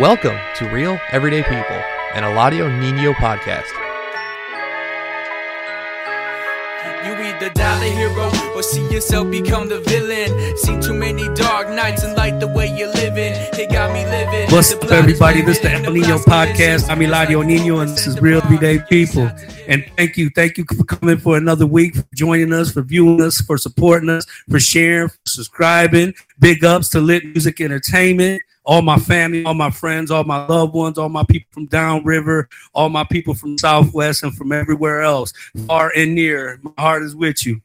Welcome to Real Everyday People, an Eladio Nino podcast. You either die the hero or see yourself become the villain. Seen too many dark nights and like the way you're living. It got me living. What's up, everybody? This is the vivid, Nino podcast. I'm Eladio Nino, and this is Real Everyday People. And thank you, thank you for coming for another week, for joining us, for viewing us, for supporting us, for sharing, for subscribing. Big ups to Lit Music Entertainment. All my family, all my friends, all my loved ones, all my people from downriver, all my people from Southwest and from everywhere else, far and near. My heart is with you.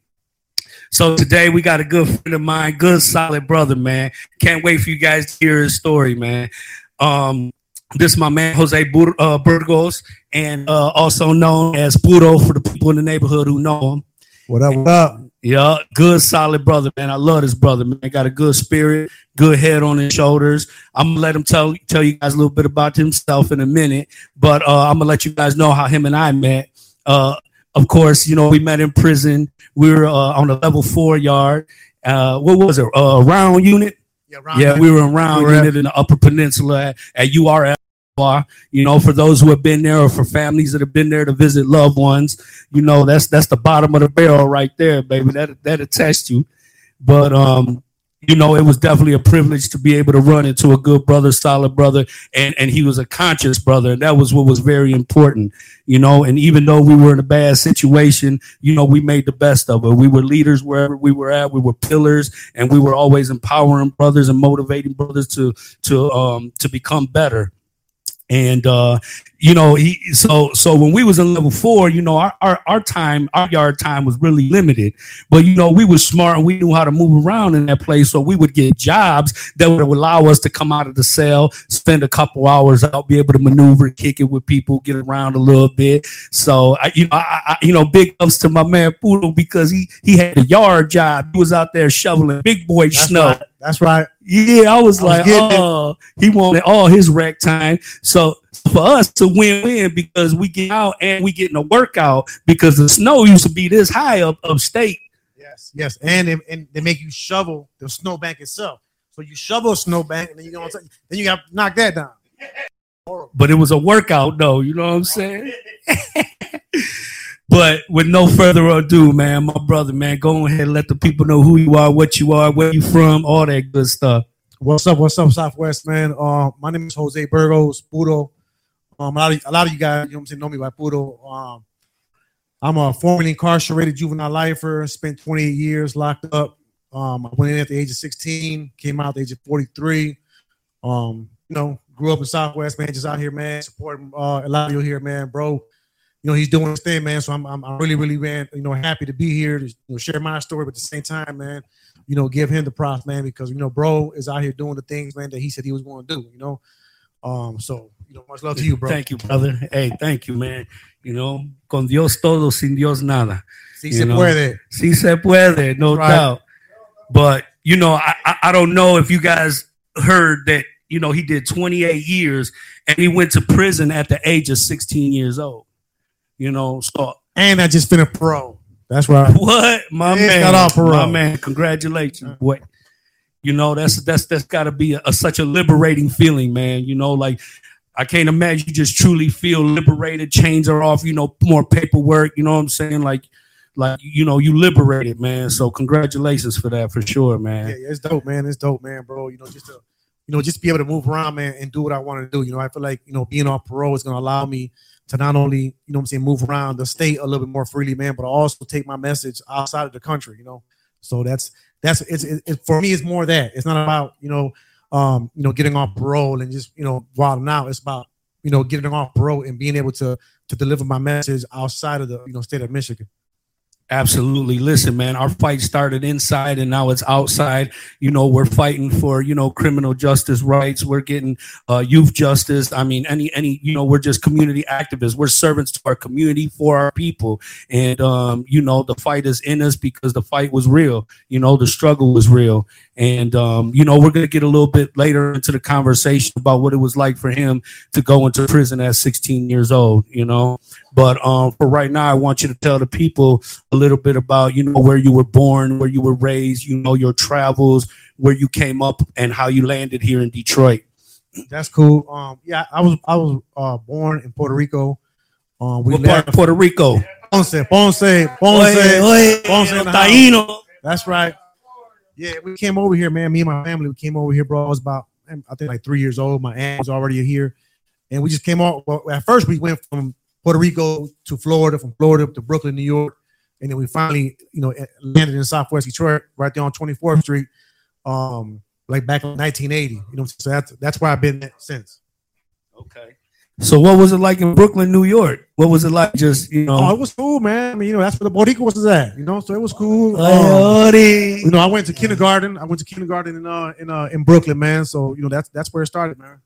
So today we got a good friend of mine, good solid brother, man. Can't wait for you guys to hear his story, man. Um, this is my man Jose Bur- uh, Burgos, and uh, also known as Puro for the people in the neighborhood who know him. What up? What up? Yeah, good solid brother, man. I love this brother, man. Got a good spirit, good head on his shoulders. I'm gonna let him tell tell you guys a little bit about himself in a minute, but uh, I'm gonna let you guys know how him and I met. Uh, of course, you know we met in prison. We were uh, on a level four yard. Uh, what was it? Uh, round unit. Yeah, Yeah, we were around We were at- unit in the Upper Peninsula at, at URF. You know, for those who have been there, or for families that have been there to visit loved ones, you know that's that's the bottom of the barrel right there, baby. That that attests you. But um, you know, it was definitely a privilege to be able to run into a good brother, solid brother, and and he was a conscious brother, and that was what was very important. You know, and even though we were in a bad situation, you know, we made the best of it. We were leaders wherever we were at. We were pillars, and we were always empowering brothers and motivating brothers to to um to become better and uh you know he so so when we was in level four you know our, our our time our yard time was really limited. But you know we were smart and we knew how to move around in that place. So we would get jobs that would allow us to come out of the cell spend a couple hours out be able to maneuver kick it with people get around a little bit. So i you know i, I you know big ups to my man Puro because he he had a yard job. He was out there shoveling big boy That's snow. right. That's right. yeah, I was I was like, getting it. oh, he wanted all his rec time. So for us to win win because we get out and we getting a workout because the snow used to be this high up upstate. Yes, yes. And they, and they make you shovel the snowbank itself. So you shovel a snowbank, and then you go, then you got to knock that down. But it was a workout though, you know what I'm saying? but with no further ado, man, my brother, man, go ahead and let the people know who you are, what you are, where you from, all that good stuff. What's up? What's up, Southwest man? Uh, my name is Jose Burgos Puro. Um, a lot of a lot of you guys, you know what I'm saying, know me by Puro. Um, I'm a formerly incarcerated juvenile lifer. Spent 28 years locked up. Um, I went in at the age of 16, came out at the age of 43. Um, you know, grew up in Southwest, man. Just out here, man, supporting uh, you here, man, bro. You know, he's doing his thing, man. So I'm, I'm, I'm really, really, man, you know, happy to be here to you know, share my story, but at the same time, man, you know, give him the props, man, because you know, bro is out here doing the things, man, that he said he was going to do. You know, um, so you know, much love to you, bro. Thank you, brother. Hey, thank you, man. You know, con Dios todo, sin Dios nada. Si you se know. puede. Si se puede, no Right. doubt. But you know, I, I I don't know if you guys heard that. You know, he did 28 years, and he went to prison at the age of 16 years old. You know, so And I just finished pro. That's right. what, my Yeah, man, got off parole. my man, congratulations, boy. You know, that's that's that's got to be a, a- such a liberating feeling, man. You know, like I can't imagine you just truly feel liberated. Chains are off. You know, more paperwork. You know what I'm saying? Like, like you know, you liberated, man. So congratulations for that, for sure, Yeah, man. yeah, it's dope, man. It's dope, man, bro. You know, just to you know, just be able to move around, man, and do what I want to do. You know, I feel like you know, being off parole is gonna allow me to not only, you know I'm saying, move around the state a little bit more freely, man, but also take my message outside of the country, you know. So that's that's it's it, it, for me it's more that. It's not about, you know, um, you know, getting off parole and just, you know, wilding out. It's about, you know, getting off parole and being able to to deliver my message outside of the, you know, state of Michigan. Absolutely. Listen, man, our fight started inside and now it's outside. You know, we're fighting for, you know, criminal justice rights. We're getting uh, youth justice. I mean, any, any, you know, we're just community activists. We're servants to our community for our people. And, um, you know, the fight is in us because the fight was real. You know, the struggle was real. And, um, you know, we're going to get a little bit later into the conversation about what it was like for him to go into prison at 16 years old, you know. But um, for right now, I want you to tell the people a little bit about, you know, where you were born, where you were raised, you know, your travels, where you came up, and how you landed here in Detroit. That's cool. Um, yeah, I was I was uh, born in Puerto Rico. Um, we What part left of Puerto Rico? Ponce, Ponce, Ponce, Ponce in the house. Taíno. That's right. Yeah, we came over here, man. Me and my family, we came over here, bro. I was about, I think, like three years old. My aunt was already here, and we just came out. Well, at first, we went from Puerto Rico to Florida, from Florida to Brooklyn, New York, and then we finally, you know, landed in Southwest Detroit, right there on 24th Street, um, like back in 1980. You know, so that's that's where I've been since. Okay. So what was it like in Brooklyn, New York? What was it like? Just you know, Oh, it was cool, man. I mean, you know, that's where the Boricua was at. You know, so it was cool. Um, you know, I went to kindergarten. I went to kindergarten in uh in uh in Brooklyn, man. So you know, that's that's where it started, man.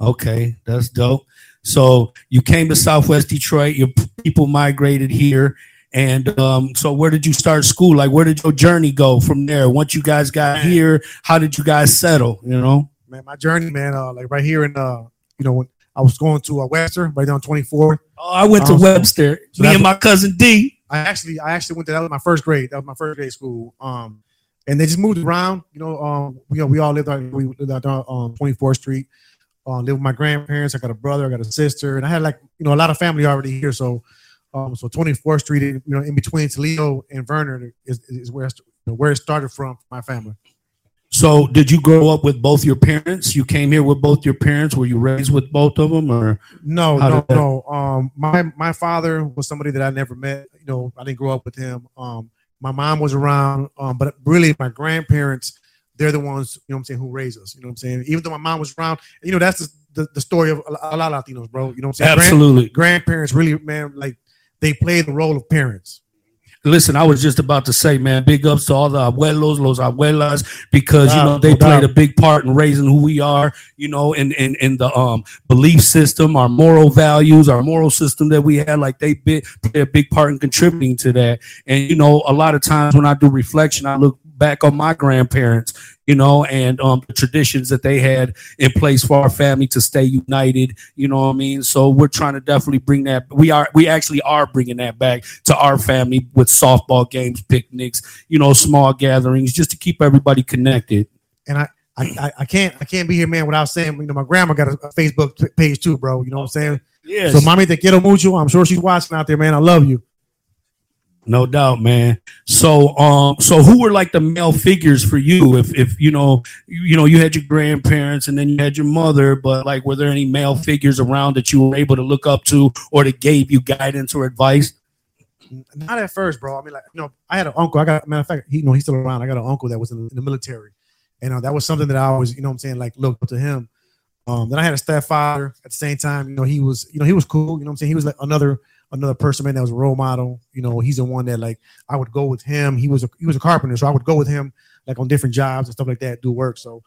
Okay, that's dope. So you came to Southwest Detroit. Your people migrated here, and um, so where did you start school? Like, where did your journey go from there? Once you guys got Man. here, how did you guys settle? You know. Man, my journey, man. Uh, like right here in uh, you know, when I was going to uh, Webster, right down 24th. Oh, I went to Oh, Webster. so Me and my cousin D. I actually, I actually went to that was my first grade. That was my first grade school. Um, and they just moved around. You know, um, we we all lived out we lived out on 24th Street. Um, lived with my grandparents. I got a brother. I got a sister, and I had like you know a lot of family already here. So, um, so 24th Street, you know, in between Toledo and Vernor is, is where it's- where it started from. My family. So, did you grow up with both your parents? You came here with both your parents. Were you raised with both of them, or No, no, that- no. Um, my my father was somebody that I never met. You know, I didn't grow up with him. Um, my mom was around, um, but really my grandparents, they're the ones, you know what I'm saying, who raised us. You know what I'm saying? Even though my mom was around, you know, that's the, the, the story of a, lot of Latinos, bro. You know what I'm saying? Grand- absolutely? grandparents really, man, like they play the role of parents. Listen, I was just about to say, man, big ups to all the abuelos, los abuelas, because you know they played a big part in raising who we are, you know, in in, in the um belief system, our moral values, our moral system that we had. Like they big, play a big part in contributing to that. And you know, a lot of times when I do reflection, I look back on my grandparents, you know, and um the traditions that they had in place for our family to stay united. You know what I mean? So we're trying to definitely bring that. We are we actually are bringing that back to our family with softball games, picnics, you know, small gatherings, just to keep everybody connected. And I, I, I, I can't, I can't be here, man, without saying, you know, my grandma got a, a Facebook page too, bro. You know what I'm saying? Yeah. So, mommy, te quiero mucho. I'm sure she's watching out there, man. I love you. No doubt, man. So, um, so who were like the male figures for you? If, if you know, you, you know, you had your grandparents and then you had your mother, but like, were there any male figures around that you were able to look up to or that gave you guidance or advice? Not at first, bro. I mean, like, you know, I had an uncle. I got, matter of fact, he, you know, he's still around. I got an uncle that was in, in the military, and uh, that was something that I always, you know, I'm saying, like, looked to him. Um, then I had a stepfather at the same time. You know, he was, you know, he was cool. You know, I'm saying, he was like another another person, man, that was a role model. You know, he's the one that like I would go with him. He was a he was a carpenter, so I would go with him like on different jobs and stuff like that, do work. So,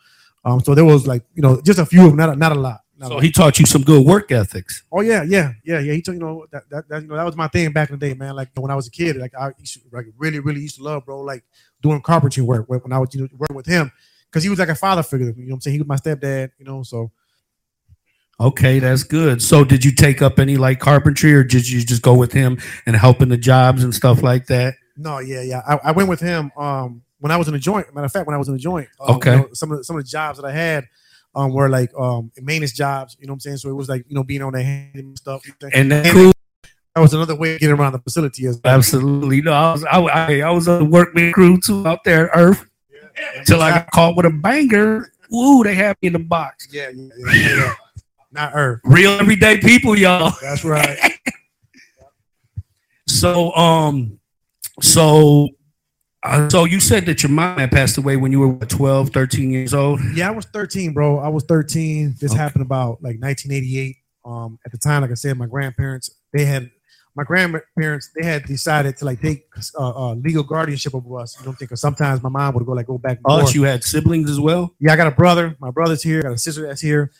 um, so there was like, you know, just a few of them, not a, not a lot. Not a So lot. he taught you some good work ethics. Oh yeah, yeah, yeah, yeah. He told you know that, that that you know that was my thing back in the day, man. Like when I was a kid, like I used to, like really really used to love, bro. Like doing carpentry work when when I was you know, working with him because he was like a father figure. You know what I'm saying? He was my stepdad. You know, so Okay, that's good. So did you take up any like carpentry or did you just go with him and helping the jobs and stuff like that? no, yeah, yeah. I, I went with him um when I was in the joint. Matter of fact, when I was in the joint, um, Okay. you know, some of the, some of the jobs that I had. Um, were like um maintenance jobs, you know what I'm saying? So it was like you know being on the hand and stuff. And that And- cool. that was another way of getting around the facility as well. Absolutely. No, I was I, I, I was on the workman crew too out there Earth until I got caught with a banger. Ooh, they had me in the box. yeah, yeah, yeah, yeah, yeah. Not Earth. Real everyday people, y'all. That's right. So um so uh, so you said that your mom had passed away when you were what, 12, 13 years old. Yeah, I was 13, bro. I was 13. This Okay. happened about like 1988. Um, at the time, like I said, my grandparents they had my grandparents they had decided to like take uh, uh, legal guardianship over us. You don't know, think? because sometimes my mom would go like go back Oh, you had siblings as well. yeah, I got a brother. My brother's here. I got a sister that's here,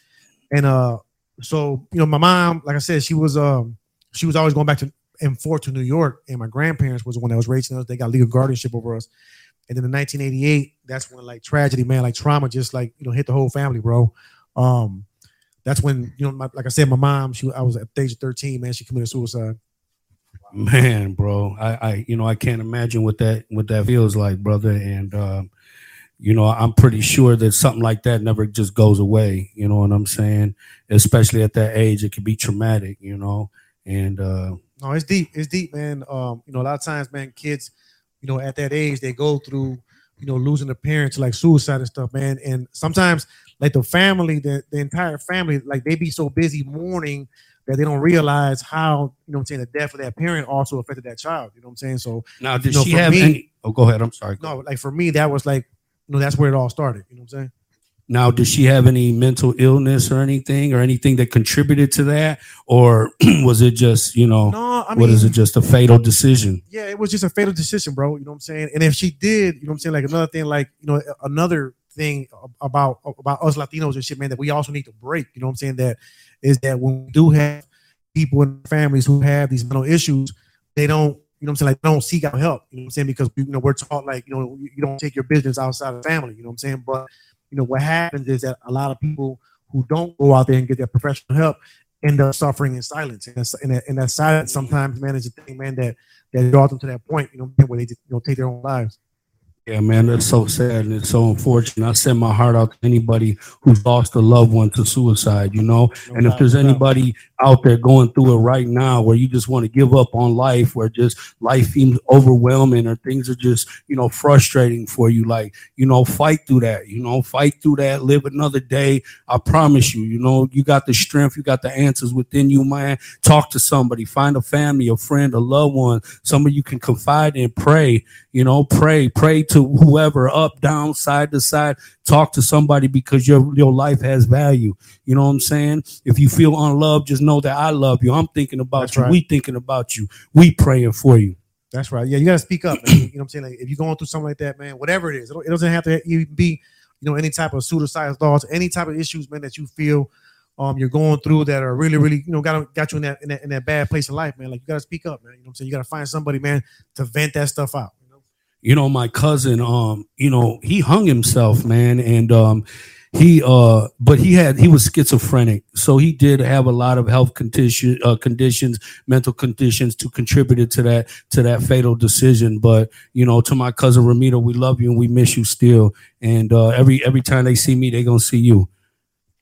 and uh, so you know, my mom, like I said, she was um, she was always going back to and forth to New York, and my grandparents was the one that was raising us. They got legal guardianship over us, and then in 1988, that's when like tragedy, man, like trauma, just like you know, hit the whole family, bro. Um, that's when you know, my, like I said, my mom, she I was at the age of 13, man, she committed suicide. Man, bro, I, I, you know, I can't imagine what that what that feels like, brother. And um, you know, I'm pretty sure that something like that never just goes away. You know what I'm saying? Especially at that age, it can be traumatic. You know, and uh, No, it's deep. It's deep, man. Um, you know, a lot of times, man, kids, you know, at that age, they go through, you know, losing a parent to like suicide and stuff, man. And sometimes, like the family, the, the entire family, like they be so busy mourning that they don't realize how, you know I'm saying, the death of that parent also affected that child. You know what I'm saying? So now did You know, she have me- any? Oh, go ahead. I'm sorry. no, like for me, that was like, you know, that's where it all started. You know what I'm saying? Now, did she have any mental illness or anything, or anything that contributed to that, or was it just you know? No, I mean, what is it? Just a fatal decision? yeah, it was just a fatal decision, bro. You know what I'm saying? And if she did, you know what I'm saying, like another thing, like you know, another thing about about us Latinos and shit, man, that we also need to break. You know what I'm saying? That is that when we do have people in families who have these mental issues, they don't. You know what I'm saying? Like, don't seek out help. You know what I'm saying? Because you know we're taught like you know you don't take your business outside of family. You know what I'm saying? But you know what happens is that a lot of people who don't go out there and get their professional help end up suffering in silence. And, that's, and, that, and that silence sometimes, man, is a thing, man, that that draws them to that point, you know, where they just you know take their own lives. Yeah, man, that's so sad and it's so unfortunate. I send my heart out to anybody who's lost a loved one to suicide, you know. No And if there's anybody out there going through it right now where you just want to give up on life, where just life seems overwhelming or things are just, you know, frustrating for you, like, you know, fight through that, you know, fight through that, live another day. I promise you, you know, you got the strength, you got the answers within you, man. Talk to somebody, find a family, a friend, a loved one, somebody you can confide in, pray, you know, pray, pray to whoever, up, down, side to side. Talk to somebody because your your life has value. You know what I'm saying? If you feel unloved, just know that I love you. I'm thinking about That's you. right. We thinking about you. We praying for you. That's right. Yeah, you gotta speak up. Man. You know what I'm saying? Like if you're going through something like that, man, whatever it is, it doesn't have to even be, you know, any type of suicidal thoughts, any type of issues, man, that you feel um you're going through that are really, really, you know, got got you in that, in that in that bad place in life, man. Like you gotta speak up, man. You know what I'm saying? You gotta find somebody, man, to vent that stuff out. You know? you know my cousin um you know he hung himself man and um he uh but he had he was schizophrenic. So he did have a lot of health condition uh, conditions mental conditions to contributed to that to that fatal decision. But you know to my cousin ramiro we love you and we miss you still. And uh every every time they see me they gonna see you.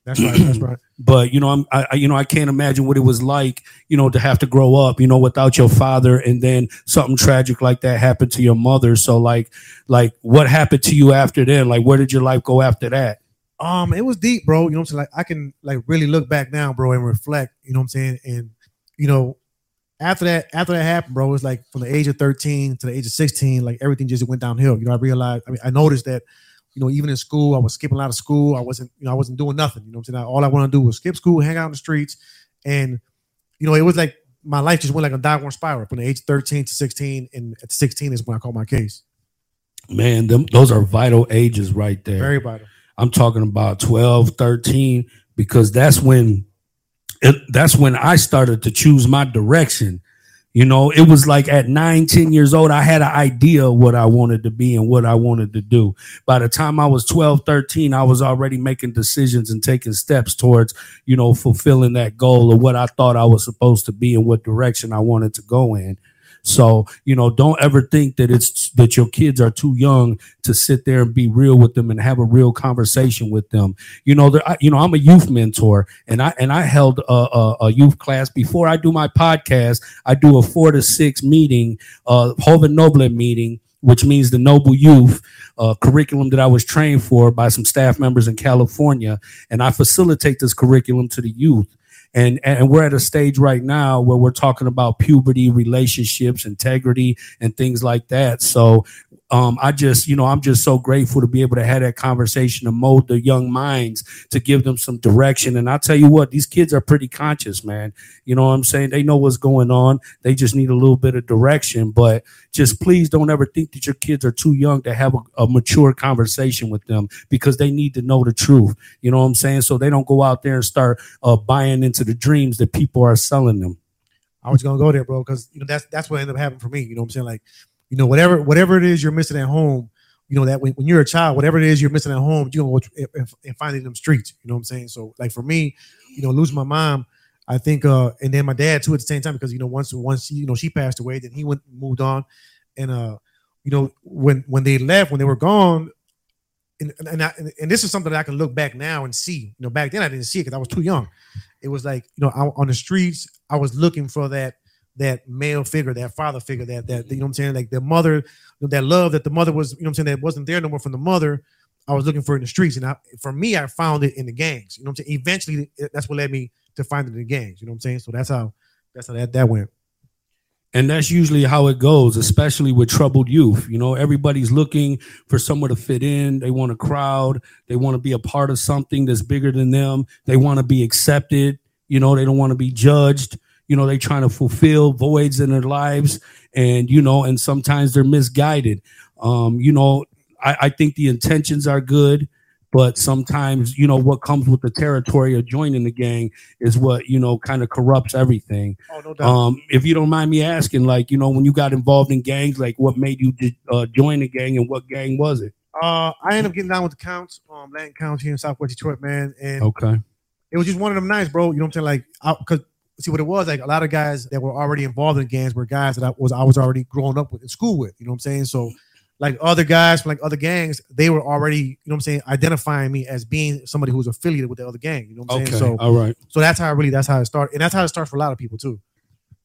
That's right. That's right. but you know i'm I, I you know i can't imagine what it was like you know to have to grow up you know without your father and then something tragic like that happened to your mother. So like like what happened to you after then? Like where did your life go after that Um, it was deep, bro. You know what I'm saying? Like I can like really look back now, bro, and reflect, you know what I'm saying? And you know, after that, after that happened, bro, it was like from the age of 13 to the age of 16, like everything just went downhill. You know, I realized, I mean, I noticed that, you know, even in school, I was skipping out of school. I wasn't, you know, I wasn't doing nothing. You know what I'm saying? All I want to do was skip school, hang out in the streets. And, you know, it was like my life just went like a downward spiral from the age of 13 to 16. And at 16 is when I called my case. man them those are vital ages right there Very vital. I'm talking about 12 13 because that's when it, that's when i started to choose my direction. You know it was like at 9 10 years old i had an idea of what i wanted to be and what i wanted to do. By the time i was 12 13 i was already making decisions and taking steps towards you know fulfilling that goal of what i thought i was supposed to be and what direction i wanted to go in so you know don't ever think that it's that your kids are too young to sit there and be real with them and have a real conversation with them. You know I, you know i'm a youth mentor and i and i held a, a, a youth class. Before i do my podcast i do a four to six meeting uh Joven Noble meeting which means the noble youth uh, curriculum that i was trained for by some staff members in california. And i facilitate this curriculum to the youth and and we're at a stage right now where we're talking about puberty relationships integrity and things like that. So um, I just, you know, I'm just so grateful to be able to have that conversation to mold the young minds to give them some direction. And I'll tell you what, these kids are pretty conscious, man. You know what I'm saying? They know what's going on. They just need a little bit of direction. But just please don't ever think that your kids are too young to have a, a mature conversation with them because they need to know the truth. You know what I'm saying? So they don't go out there and start uh, buying into the dreams that people are selling them. I was gonna go there, bro, because you know that's that's what ended up happening for me. You know what I'm saying? Like, you know, whatever whatever it is you're missing at home, you know that when, when you're a child, whatever it is you're missing at home, gonna go and, and- and find it in them streets. You know what I'm saying? So like for me, you know, losing my mom, I think, uh, and then my dad too at the same time because you know once once you know she passed away, then he went moved on, and uh, you know when when they left when they were gone, and and, I, and this is something that I can look back now and see. You know, back then I didn't see it because I was too young. It was like you know, I, on the streets, I was looking for that that male figure, that father figure, that that you know what I'm saying, like the mother, that love that the mother was, you know what I'm saying, that wasn't there no more from the mother. I was looking for in the streets, and I, for me, I found it in the gangs. You know what I'm saying. Eventually, that's what led me to find it in the gangs. You know what I'm saying. So that's how that's how that that went. And that's usually how it goes, especially with troubled youth. You know, everybody's looking for somewhere to fit in. They want a crowd. They want to be a part of something that's bigger than them. They want to be accepted. You know, they don't want to be judged. You know, they're trying to fulfill voids in their lives. And, you know, and sometimes they're misguided. Um, you know, I, I think the intentions are good but sometimes you know what comes with the territory of joining the gang is what you know kind of corrupts everything Oh no doubt. um if you don't mind me asking like you know when you got involved in gangs like what made you uh, join the gang and what gang was it Uh, I ended up getting down with the counts, um, Latin counts here in Southwest Detroit, man, and okay it was just one of them nights, bro. You know what I'm saying? Like, because see what it was like. A lot of guys that were already involved in gangs were guys that I was I was already growing up with in school with. You know what I'm saying? So, like other guys from like other gangs, they were already you know what I'm saying identifying me as being somebody who was affiliated with the other gang. You know what I'm okay saying? So, all right so that's how I really that's how it started, and that's how it starts for a lot of people too.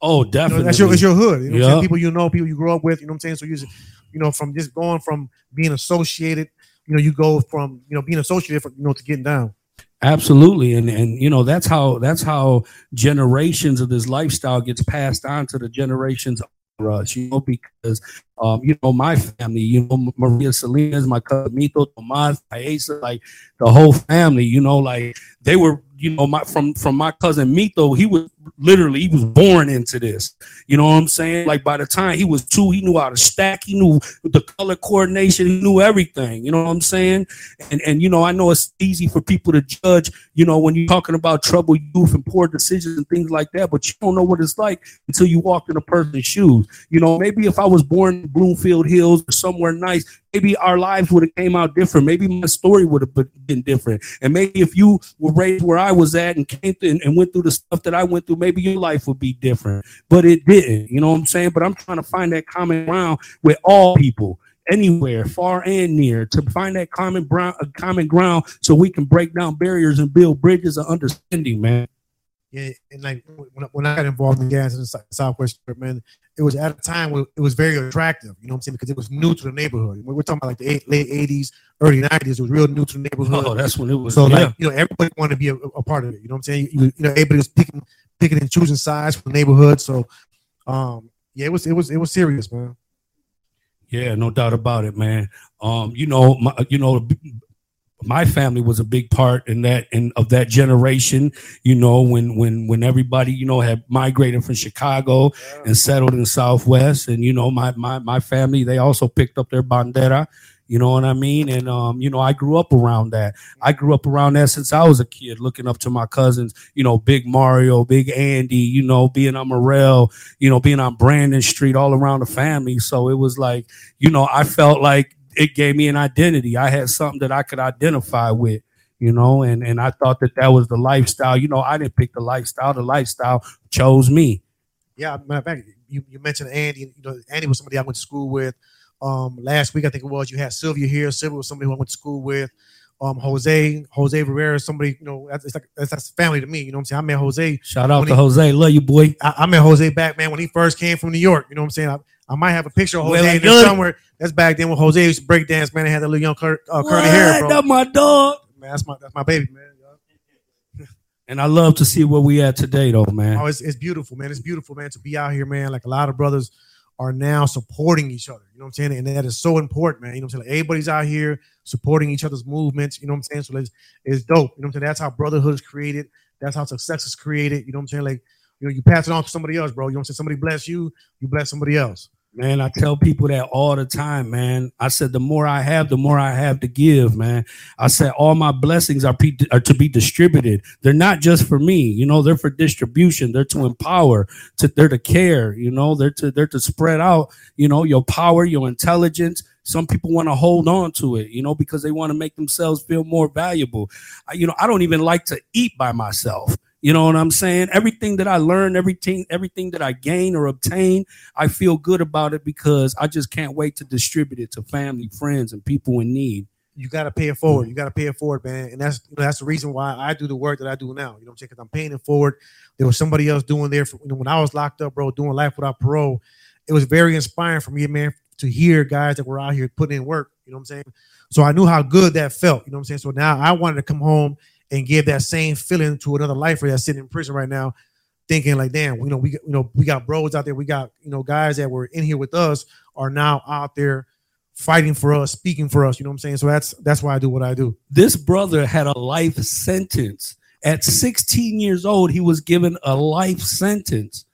oh You know, definitely that's your it's your hood. You know what I'm. People you know, people you grow up with. You know what I'm saying? So you just, you know from just going from being associated, you know, you go from you know being associated, for, you know, to getting down. Absolutely, and and you know that's how that's how generations of this lifestyle gets passed on to the generations of us. You know, because um, you know my family, you know Maria Salinas, my cousin Mito, Tomas, Aisa, like the whole family. You know, like they were, you know, my from from my cousin Mito, he was literally he was born into this. You know what I'm saying? Like by the time he was two, he knew how to stack, he knew the color coordination, he knew everything. You know what I'm saying? And and you know, I know it's easy for people to judge, you know, when you're talking about trouble youth and poor decisions and things like that, but you don't know what it's like until you walk in a person's shoes. You know, maybe if I was born in Bloomfield Hills or somewhere nice, maybe our lives would have came out different. Maybe my story would have been- different. And maybe if you were raised where I was at and came through and, and went through the stuff that I went through, maybe your life would be different. But it didn't. You know what I'm saying? But I'm trying to find that common ground with all people anywhere, far and near, to find that common ground, uh, a common ground, so we can break down barriers and build bridges of understanding, man. Yeah, and like when, I- when I got involved in gas in the Southwest, man, it was at a time where it was very attractive. You know what I'm saying? Because it was new to the neighborhood. We're talking about like the eight, late '80s, early '90s. It was real new to the neighborhood. Oh, that's when it was. so yeah. like you know, everybody wanted to be a, a part of it. You know what I'm saying? You, you know, everybody was picking, picking and choosing sides for the neighborhood. So, um, yeah, it was it was it was serious, man. Yeah, no doubt about it, man. Um, you know, my, you know, my family was a big part in that in of that generation. You know, when when when everybody you know had migrated from Chicago and settled in Southwest, and you know, my my my family they also picked up their bandera. You know what I mean? And um, you know, I grew up around that. I grew up around that since I was a kid, looking up to my cousins. You know, Big Mario, Big Andy. You know, being on Morrell. You know, being on Brandon Street, all around the family. So it was like, you know, I felt like it gave me an identity. I had something that I could identify with. You know, and and I thought that that was the lifestyle. You know, I didn't pick the lifestyle. The lifestyle chose me. Yeah, matter of fact, you, you mentioned Andy. You know, Andy was somebody I went to school with. Um, last week I think it was you had Sylvia here. Sylvia was somebody who I went to school with. Um, Jose, Jose Rivera, somebody you know that's, it's like that's, that's family to me. You know what I'm saying? I met Jose. Shout out to he- Jose. Love you, boy. I, I met Jose back man when he first came from New York. You know what I'm saying? I, I might have a picture of Jose Well, in there good. somewhere. That's back then when Jose used to break dance. Man, and had that little young cur- uh, curly hair, bro. That's my dog. Man, that's my that's my baby, man. And I love to see where we at today, though, man. Oh, it's, it's beautiful, man. It's beautiful, man, to be out here, man. Like a lot of brothers are now supporting each other. You know what I'm saying? And that is so important, man. You know what I'm saying? Like everybody's out here supporting each other's movements. You know what I'm saying? So it's, it's dope. You know what I'm saying? That's how brotherhood is created. That's how success is created. You know what I'm saying? Like, you know, you pass it on to somebody else, bro. You know what I'm saying? Somebody bless you, you bless somebody else. Man, I tell people that all the time, man. I said the more I have, the more I have to give, man. I said all my blessings are, are to be distributed. They're not just for me, you know. They're for distribution. They're to empower. To they're to care, you know. They're to they're to spread out, you know, your power, your intelligence. Some people want to hold on to it, you know, because they want to make themselves feel more valuable. I, you know, I don't even like to eat by myself. You know what I'm saying? Everything that I learn, everything, everything that I gain or obtain, I feel good about it because I just can't wait to distribute it to family, friends, and people in need. you got to pay it forward. You got to pay it forward, man. And that's that's the reason why I do the work that I do now. You know what I'm saying? Because I'm paying it forward. There was somebody else doing there for, you know, when I was locked up, bro, doing life without parole. It was very inspiring for me, man, to hear guys that were out here putting in work. You know what I'm saying? So I knew how good that felt. You know what I'm saying? So now I wanted to come home and give that same feeling to another lifer that's sitting in prison right now, thinking like, damn, you know, we you know we got bros out there, we got you know guys that were in here with us are now out there fighting for us, speaking for us. You know what I'm saying? So that's that's why I do what I do. This brother had a life sentence. At 16 years old, he was given a life sentence.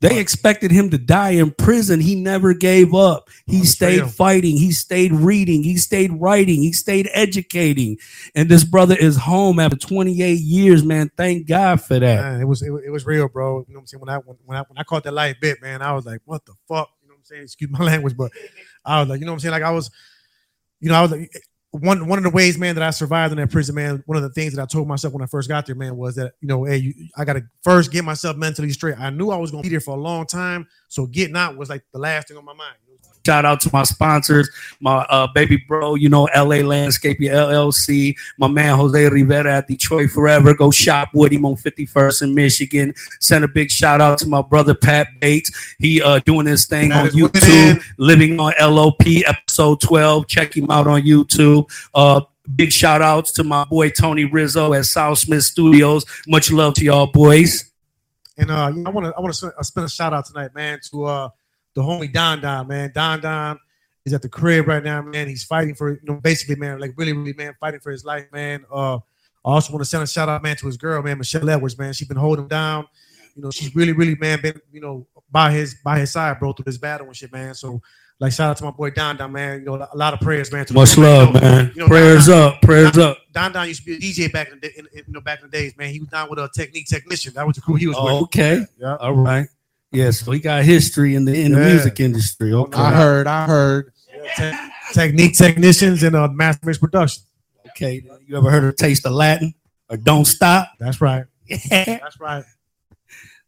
They expected him to die in prison. He never gave up. He stayed fighting. He stayed reading. He stayed writing. He stayed educating. And this brother is home after 28 years, man. Thank God for that. Man, it was it, it was real, bro. You know what I'm saying? When I when, when I when I caught that light bit, man, I was like, what the fuck? You know what I'm saying? Excuse my language, but I was like, you know what I'm saying? Like I was, you know, I was like, one one of the ways, man, that I survived in that prison, man. One of the things that I told myself when I first got there, man, was that you know, hey, you, I got to first get myself mentally straight. I knew I was gonna be there for a long time, so getting out was like the last thing on my mind. Shout out to my sponsors, my uh, baby bro, you know, LA Landscaping LLC, my man Jose Rivera at Detroit Forever. Go shop with him on 51st in Michigan. Send a big shout out to my brother Pat Bates. He uh doing his thing That on YouTube, living on LOP episode 12. Check him out on YouTube. Uh big shout outs to my boy Tony Rizzo at South Smith Studios. Much love to y'all boys. And uh, I want to I want to spend a shout out tonight, man, to uh the homie Don Don, man. Don Don is at the crib right now, man. He's fighting for you know basically, man, like really, really, man, fighting for his life, man. Uh, I also want to send a shout out, man, to his girl, man, Michelle Edwards, man. She's been holding him down. You know, she's really, really, man, been you know by his by his side, bro, through this battle and shit, man. So. Like shout out to my boy Don Don, man. You know, a lot of prayers, man. To Much love, know, man. you know, Prayers Don Don- up, prayers up. Don Don used to be a DJ back in the in, in, you know, back in the days, man. He was down with a technique technician. That was the crew he was with. Oh, okay. Yeah. All right. Yeah, we got history in the in the Yeah. music industry. Okay. I heard, I heard. Te- technique technicians and uh, master mix production. Okay. You ever heard of Taste of Latin or Don't Stop? That's right. Yeah. That's right.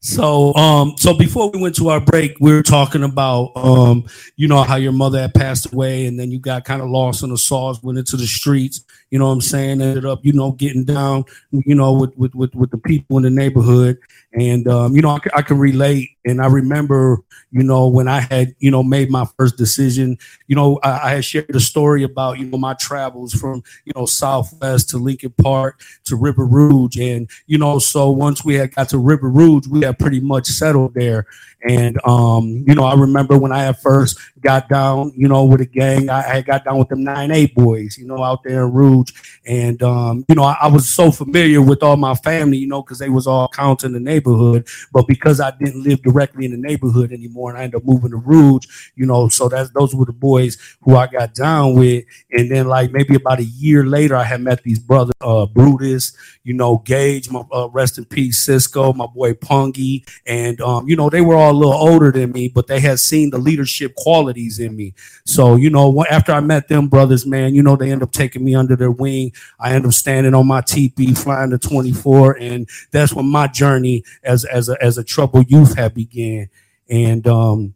So um so before we went to our break, we were talking about um you know how your mother had passed away and then you got kind of lost in the sauce, went into the streets, you know what I'm saying, ended up, you know, getting down, you know, with with with, with the people in the neighborhood. And um, you know, I can relate. And I remember, you know, when I had, you know, made my first decision, you know, I, I had shared a story about, you know, my travels from, you know, Southwest to Lincoln Park to River Rouge. And, you know, so once we had got to River Rouge, we had pretty much settled there. And um, you know, I remember when I had first got down, you know, with a gang, I, I got down with them nine eight boys, you know, out there in Rouge. And um, you know, I, I was so familiar with all my family, you know, because they was all counts in the neighborhood. But because I didn't live directly in the neighborhood anymore, and I ended up moving to Rouge, you know, so that's those were the boys who I got down with. And then like maybe about a year later, I had met these brothers, uh, Brutus, you know, Gage, my uh, rest in peace, Cisco, my boy Pungy, and um, you know, they were all a little older than me, but they had seen the leadership qualities in me. So, you know, after I met them brothers, man, you know, they end up taking me under their wing. I end up standing on my teepee, flying to 24, and that's when my journey as as a as a troubled youth had began. And um,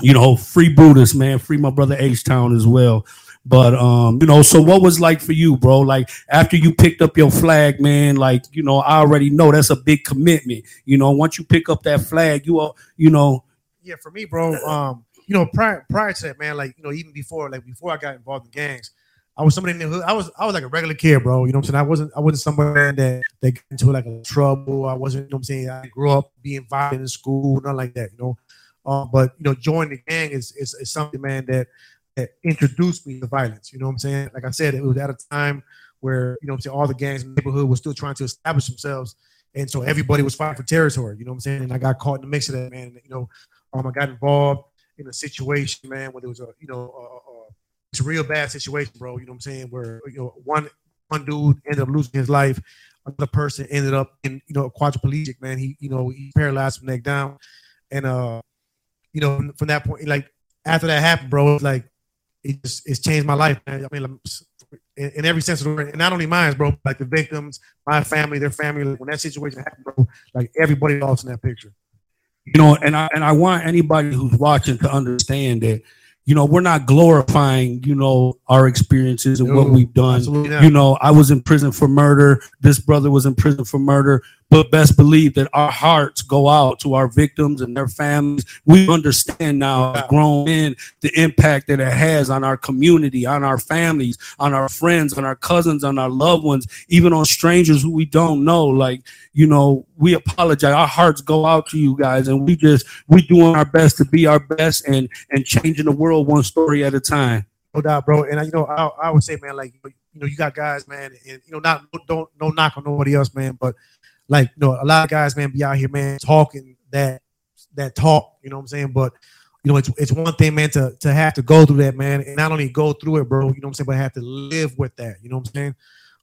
you know, free Brutus, man, free my brother H Town as well. But um, you know, so what was like for you, bro? Like after you picked up your flag, man, like you know, I already know that's a big commitment. You know, once you pick up that flag, you are, you know, Yeah, for me, bro. Um, you know, prior prior to that, man, like you know, even before, like before I got involved in gangs, I was somebody in the hood. I was I was like a regular kid, bro. You know what I'm saying? I wasn't I wasn't somebody that that got into like a trouble. I wasn't, you know what I'm saying? I grew up being violent in school, nothing like that, you know. Um, but you know, joining the gang is, is is something, man, that that introduced me to violence. You know what I'm saying? Like I said, it was at a time where you know I'm saying all the gangs in the neighborhood were still trying to establish themselves. And so everybody was fighting for territory, you know what I'm saying? And I got caught in the mix of that, man. You know, um, I got involved in a situation, man, where there was a, you know, a, a, it's a real bad situation, bro. You know what I'm saying? Where you know one one dude ended up losing his life, another person ended up in you know quadriplegic, man. He you know he paralyzed from neck down, and uh, you know from that point, like after that happened, bro, like it just it's changed my life, man. I mean, in, in every sense of the word, and not only mine, bro, like the victims, my family, their family. Like, when that situation happened, bro, like everybody lost in that picture. you know, and I and I want anybody who's watching to understand that, you know, we're not glorifying, you know, our experiences and what we've done. You know, I was in prison for murder. This brother was in prison for murder. But best believe that our hearts go out to our victims and their families. We understand now, as grown men, the impact that it has on our community, on our families, on our friends, on our cousins, on our loved ones, even on strangers who we don't know. Like, you know, we apologize. Our hearts go out to you guys, and we just we doing our best to be our best and and changing the world one story at a time. No doubt, bro. And you know, I, I would say, man, like you know, you got guys, man, and you know, not don't no knock on nobody else, man, but like you know, a lot of guys, man, be out here, man, talking that that talk. You know what I'm saying? But you know, it's it's one thing, man, to to have to go through that, man, and not only go through it, bro. You know what I'm saying? But have to live with that. You know what I'm saying?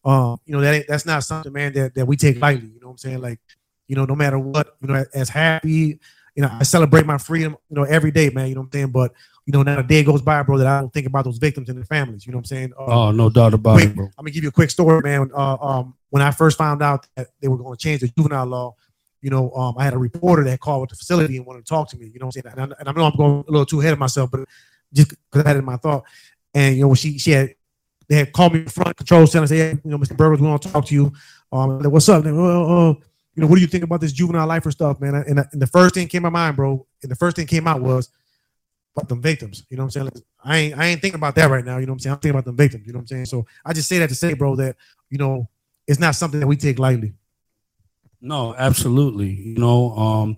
Um, you know that that's not something, man, that that we take lightly. You know what I'm saying? Like, you know, no matter what, you know, as happy, you know, I celebrate my freedom, you know, every day, man. You know what I'm saying? But you know, not a day goes by, bro, that I don't think about those victims and their families. You know what I'm saying? Uh, Oh, no doubt about quick, it, bro. I'm gonna give you a quick story, man. Uh, um, when I first found out that they were going to change the juvenile law, you know, um, I had a reporter that called with the facility and wanted to talk to me. You know what I'm saying? And I, and I know I'm going a little too ahead of myself, but just because I had it in my thought. And you know, she she had they had called me in front control center and say, hey, you know, Mr. Burgos, we want to talk to you. Um, what's up? Well, uh, you know, what do you think about this juvenile life or stuff, man? And, and the first thing came to my mind, bro, and the first thing came out was about them victims. You know what I'm saying? Like, I ain't I ain't thinking about that right now. You know what I'm saying? I'm thinking about them victims. You know what I'm saying? So I just say that to say, bro, that you know, it's not something that we take lightly. No, absolutely. You know, um,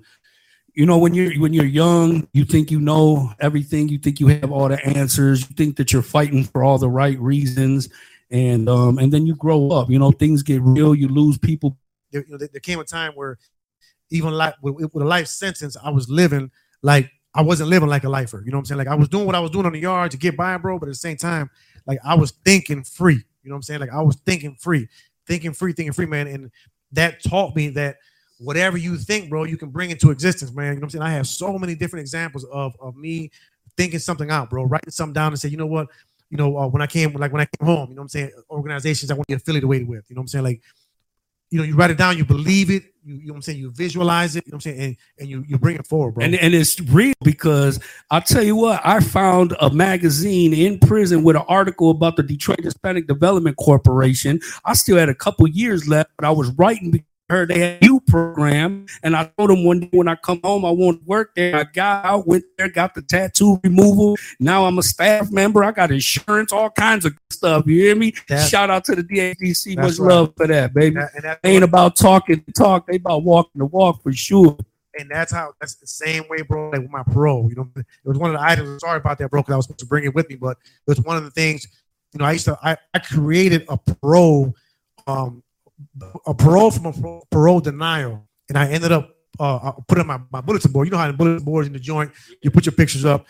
you know, when you're when you're young, you think you know everything, you think you have all the answers, you think that you're fighting for all the right reasons, and um, and then you grow up, you know, things get real, you lose people. There, you know, there, came a time where even like with, with a life sentence, I was living like I wasn't living like a lifer. You know what I'm saying? Like I was doing what I was doing on the yard to get by, bro. But at the same time, like I was thinking free. You know what I'm saying? Like I was thinking free, thinking free, thinking free, man. And that taught me that whatever you think, bro, you can bring into existence, man. You know what I'm saying? I have so many different examples of of me thinking something out, bro, writing something down and say, you know what, you know, uh, when I came, like when I came home, you know what I'm saying, organizations I want to get affiliated with, you know what I'm saying, like, you know, you write it down, you believe it, you, you know what I'm saying, you visualize it, you know what I'm saying, and, and you you bring it forward, bro. And, and it's real because I'll tell you what, I found a magazine in prison with an article about the Detroit Hispanic Development Corporation. I still had a couple years left, but I was writing heard they had a new program. And I told them one day when I come home, I want to work there. I got out, went there, got the tattoo removal. Now I'm a staff member. I got insurance, all kinds of stuff. You hear me? Shout out to the. That's Much right. love for that, baby. that, and, that, ain't about talking the talk, they about walking the walk for sure. and that's how that's the same way, bro. Like with my parole, you know, it was one of the items. Sorry about that, bro, because I was supposed to bring it with me, but it was one of the things. You know, I used to I, I created a parole, um, a parole from a parole- denial, and I ended up uh I put on my, my bulletin board. You know how the bulletin boards in the joint, you put your pictures up.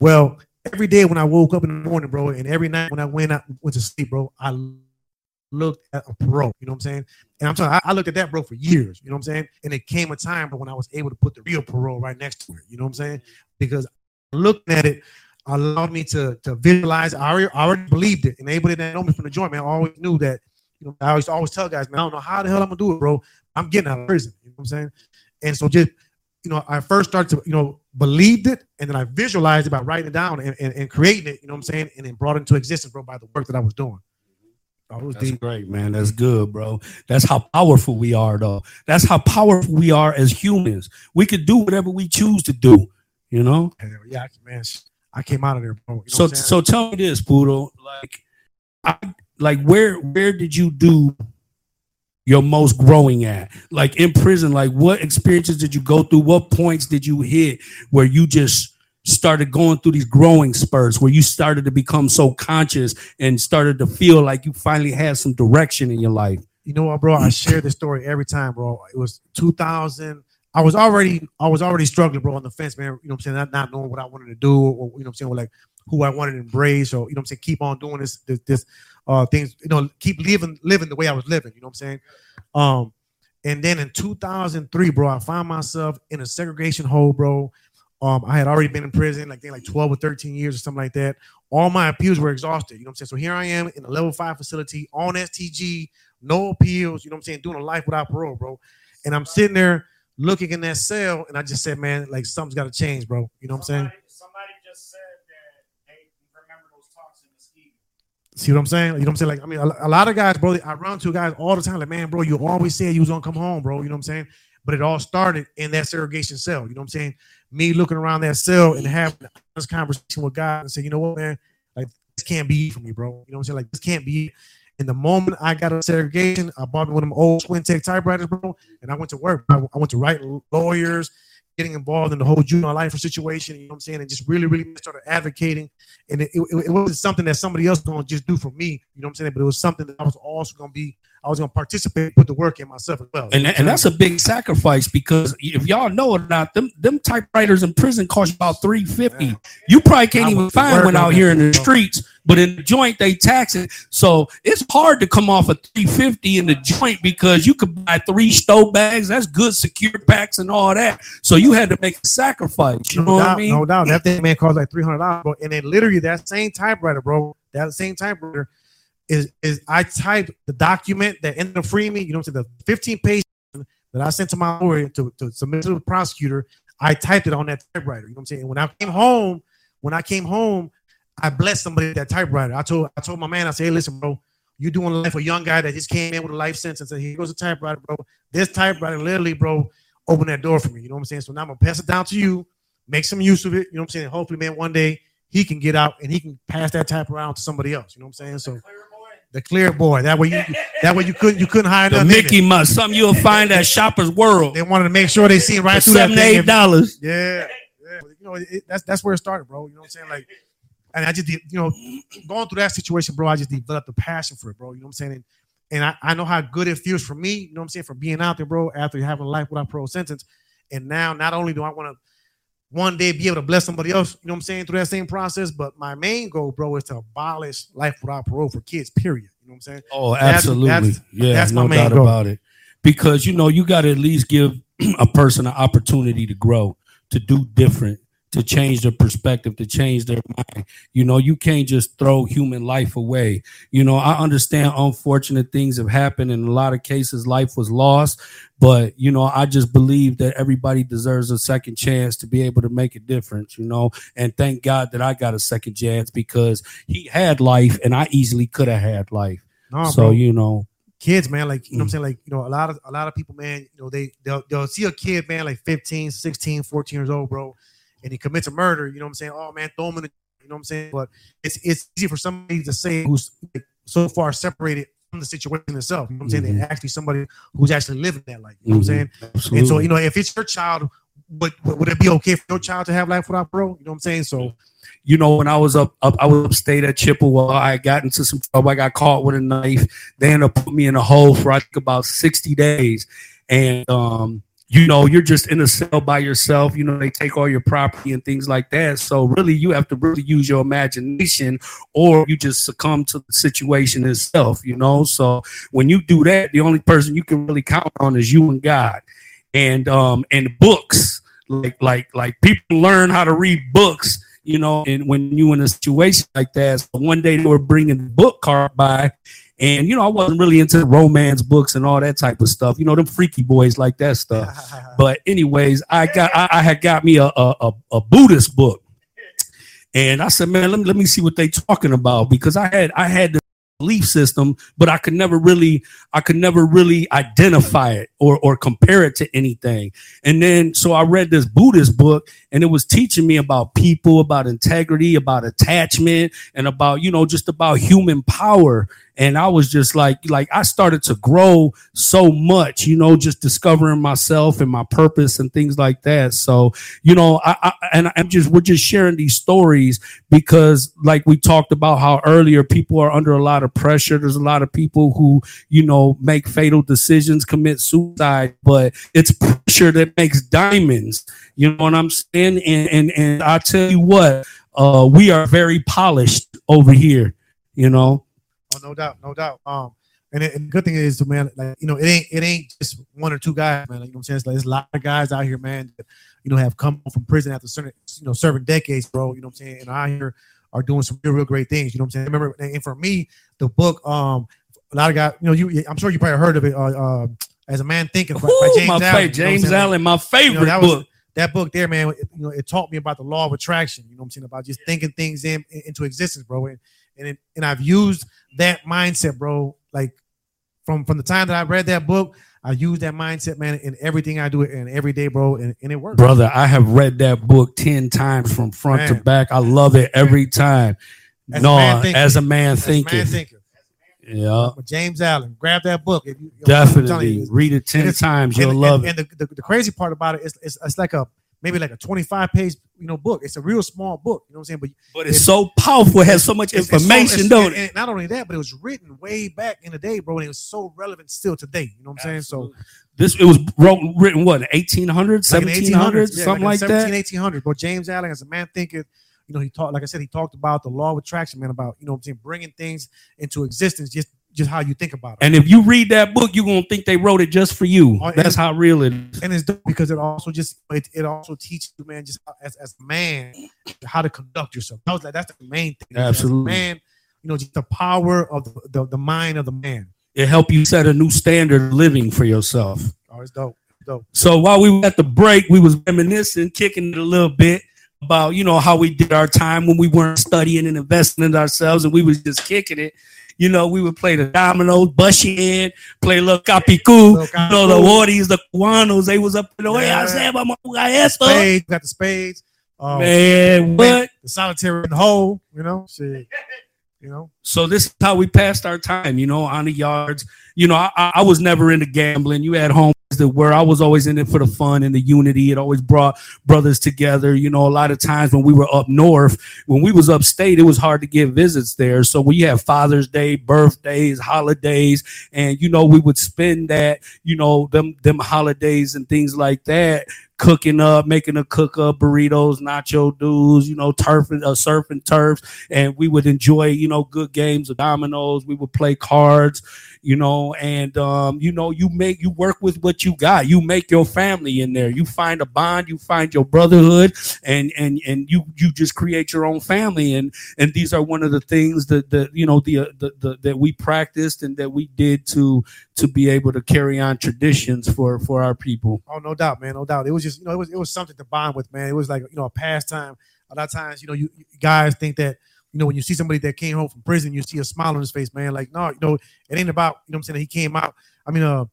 Well, every day when I woke up in the morning, bro, and every night when I went out went to sleep, bro, I looked at a parole. You know what I'm saying? And I'm telling you, I, I looked at that, bro, for years. You know what I'm saying? And it came a time when I was able to put the real parole right next to it. You know what I'm saying? Because looking at it allowed me to to visualize. I already, I already believed it. And anybody that know me from the joint, man, I always knew that. You know, I always always tell guys, man, I don't know how the hell I'm gonna do it, bro. I'm getting out of prison. You know what I'm saying? And so just you know, I first started to, you know, believed it and then I visualized it by writing it down and, and, and creating it, you know what I'm saying? And then brought it into existence, bro, by the work that I was doing. Oh, was That's deep. great, man. That's good, bro. That's how powerful we are, though. That's how powerful we are as humans. We could do whatever we choose to do, you know? Yeah, I- man, I came out of there, bro. You know so what I'm saying? so tell me this, Puro. Like I like where where did you do your most growing at? Like in prison, like what experiences did you go through? What points did you hit where you just started going through these growing spurts where you started to become so conscious and started to feel like you finally had some direction in your life? you know what, bro? I share this story every time, bro. It was 2000. I was already, I was already struggling, bro, on the fence, man. You know what I'm saying? Not, not knowing what I wanted to do, or you know what I'm saying, or like who I wanted to embrace, or you know what I'm saying, keep on doing this, this, this uh things, you know, keep living, living the way I was living. You know what I'm saying? Um, and then in 2003, bro, I found myself in a segregation hole, bro. Um, I had already been in prison, like like 12 or 13 years or something like that. All my appeals were exhausted. You know what I'm saying? So here I am in a level five facility on STG, no appeals, you know what I'm saying, doing a life without parole, bro. And I'm sitting there looking in that cell, and I just said, man, like something's got to change, bro. You know what I'm saying? Somebody just said See what I'm saying? You know what I'm saying? Like, I mean, a, a lot of guys, bro, I run to guys all the time. Like, man, bro, you always said you was gonna come home, bro. You know what I'm saying? But it all started in that segregation cell. You know what I'm saying? Me looking around that cell and having this conversation with God and say, you know what, man, like this can't be for me, bro. You know what I'm saying? Like this can't be. In the moment I got a segregation, I bought me one of them old Swintec typewriters, bro, and I went to work. I, I went to write lawyers, getting involved in the whole juvenile life situation, you know what I'm saying, and just really, really started advocating. And it, it, it wasn't something that somebody else was gonna just do for me, you know what I'm saying, but it was something that I was also gonna be, I was gonna participate, put the work in myself as well. And, and that's a big sacrifice because if y'all know it or not, them them typewriters in prison cost about three fifty. You probably can't I even find one out here in the streets, but in the joint they tax it. So it's hard to come off a three fifty in the joint because you could buy three stove bags. That's good secure packs and all that. So you had to make a sacrifice. You know no what I mean? No doubt. That thing man cost like three hundred dollars, bro. And then literally that same typewriter, bro, that same typewriter is is I typed the document that ended up freeing me. You know what I'm saying? The 15 page that I sent to my lawyer to, to submit to the prosecutor. I typed it on that typewriter. You know what I'm saying? And when I came home, when I came home, I blessed somebody that typewriter. I told I told my man, I said, hey, listen, bro, you're doing life for a young guy that just came in with a life sentence. And said, here goes a typewriter, bro. This typewriter literally, bro, opened that door for me. You know what I'm saying? So now I'm gonna pass it down to you, make some use of it. You know what I'm saying? Hopefully, man, one day he can get out and he can pass that type around to somebody else. You know what I'm saying? So the clear boy. That way you that way you couldn't you couldn't hide The nothing in. Mickey Mouse, something you'll find at Shoppers World They wanted to make sure they see right through that seven thing. eight dollars. Yeah, yeah. You know, it, that's that's where it started, bro. You know what I'm saying? Like, and I just, you know, going through that situation, bro, I just developed a passion for it, bro. You know what I'm saying? And, and I, I know how good it feels for me. You know what I'm saying? For being out there, bro, after having a life without parole sentence, and now not only do I want to one day be able to bless somebody else, you know what I'm saying, through that same process, but my main goal, bro, is to abolish life without parole for kids. Period. You know what I'm saying? Oh, absolutely. that's- yeah, that's my no main doubt goal. about it. Because you know, you got to at least give a person an opportunity to grow, to do different, to change their perspective, to change their mind. You know, you can't just throw human life away. You know, I understand unfortunate things have happened. In a lot of cases, life was lost. But, you know, I just believe that everybody deserves a second chance to be able to make a difference, you know. And thank God that I got a second chance because he had life and I easily could have had life. No, so, bro. you know, kids, man, like you know what I'm Mm. saying, like you know, a lot of a lot of people, man, you know, they they'll, they'll see a kid, man, like 15, 16, 14 years old, bro, and he commits a murder, you know what I'm saying? Oh man, throw him in the you know what I'm saying? But it's it's easy for somebody to say who's like, so far separated from the situation itself. You know what I'm saying? Mhm. And actually somebody who's actually living that life. You know what Mhm. I'm saying? absolutely. And so, you know, if it's your child, would, would would it be okay for your child to have life without parole? You know what I'm saying? So you know, when I was up, up I was upstate at Chippewa, I got into some trouble. I got caught with a knife. They ended up putting me in a hole for I think about 60 days. And um, you know, you're just in a cell by yourself. You know, they take all your property and things like that. So really you have to really use your imagination or you just succumb to the situation itself, you know. So when you do that, the only person you can really count on is you and God. And um and books, like like like people learn how to read books you know, and when you in a situation like that, so one day they were bringing the book card by, and you know, I wasn't really into romance books and all that type of stuff. You know, them freaky boys like that stuff. But anyways, I got I, I had got me a, a a- Buddhist book, and I said, man, let me let me see what they talking about because I had I had the belief system, but I could never really I could never really identify it or or compare it to anything. And then so I read this Buddhist book and it was teaching me about people, about integrity, about attachment, and about, you know, just about human power. And I was just like, like I started to grow so much, you know, just discovering myself and my purpose and things like that. So, you know, I, I and I'm just we're just sharing these stories because, like we talked about how earlier, people are under a lot of pressure. There's a lot of people who, you know, make fatal decisions, commit suicide, but it's pressure that makes diamonds. You know what I'm saying? And and and I tell you what, uh, we are very polished over here. You know, no doubt, no doubt. Um, and, it, and the good thing is, man, like you know, it ain't it ain't just one or two guys, man. Like, you know what I'm saying? It's like there's a lot of guys out here, man. That, you know, have come from prison after certain, you know, serving decades, bro. You know what I'm saying? And out here are doing some real, real great things. You know what I'm saying? Remember, and for me, the book, um, a lot of guys, you know, you, I'm sure you probably heard of it. Uh, uh as a man thinking by, by James my Allen. fa- you know James Allen, my you know, favorite that was book. that book there, man. It, you know, it taught me about the law of attraction. You know what I'm saying about just thinking things in, into existence, bro. And, and it, and I've used that mindset, bro. Like from from the time that I read that book, I use that mindset, man, in everything I do and every day, bro, and, and it works. Brother, I have read that book 10 times from front to back. I love it every time. As no, man thinking. as a man thinking. man. Yeah, James Allen, grab that book. If you, definitely. you, Read it 10 it's- times. You'll and- love and it. the, the, the crazy part about it is it's, it's like a maybe like a 25 page you know book. It's a real small book. You know what I'm saying? But But it's so powerful. It has so much it's- information, it's- don't it? and not only that, but it was written way back in the day, bro, and it was so relevant still today. You know what I'm saying? So This it was wrote, written what 1800s, like in 1700s, yeah, something in like, 17, that. 1800s. But James Allen, as a man thinking, you know, he talked, like I said, he talked about the law of attraction, man, about, you know what I'm saying, bringing things into existence, just just how you think about it. And if you read that book, you're gonna think they wrote it just for you. Oh, That's how real it is. and it's dope because it also just it, it also teaches you, man, just as, as a man, how to conduct yourself. That was like that's the main thing. Absolutely. man, you know, just the power of the, the, the mind of the man. It help you set a new standard of living for yourself. Oh, it's dope. It's dope. So while we were at the break, we was reminiscing, kicking it a little bit about you know how we did our time when we weren't studying and investing in ourselves, and we was just kicking it. You know, we would play the dominoes, bush in, play little capicu. Little You know, the capicu. Wardies, the Cubanos, they was up in the way. I said, vamos a jugar esto. Spades, got the spades. Um, Man, what? The solitary in the hole, you know, shit. You know, So this is how we passed our time, you know, on the yards. You know, I, I was never into gambling. You had homies that were. I was always in it for the fun and the unity. It always brought brothers together. You know, a lot of times when we were up north, when we was upstate, it was hard to get visits there. So you have Father's Day, birthdays, holidays, and you know, we would spend that, you know, them them holidays and things like that cooking up, making a cook up burritos, nacho dudes, you know, turfing, uh, surfing turfs, and we would enjoy, you know, good games of dominoes. We would play cards, you know, and um, you know, you make you work with what you got. You make your family in there. You find a bond. You find your brotherhood, and and and you you just create your own family. And and these are one of the things that that you know the, the the that we practiced and that we did to to be able to carry on traditions for for our people. oh no doubt, man, no doubt. It was just, you know, it was it was something to bond with, man. It was like, you know, a pastime. A lot of times, you know, you, you guys think that, you know, when you see somebody that came home from prison, you see a smile on his face, man. Like, no, you know, it ain't about, you know I'm saying, he came out. I mean, uh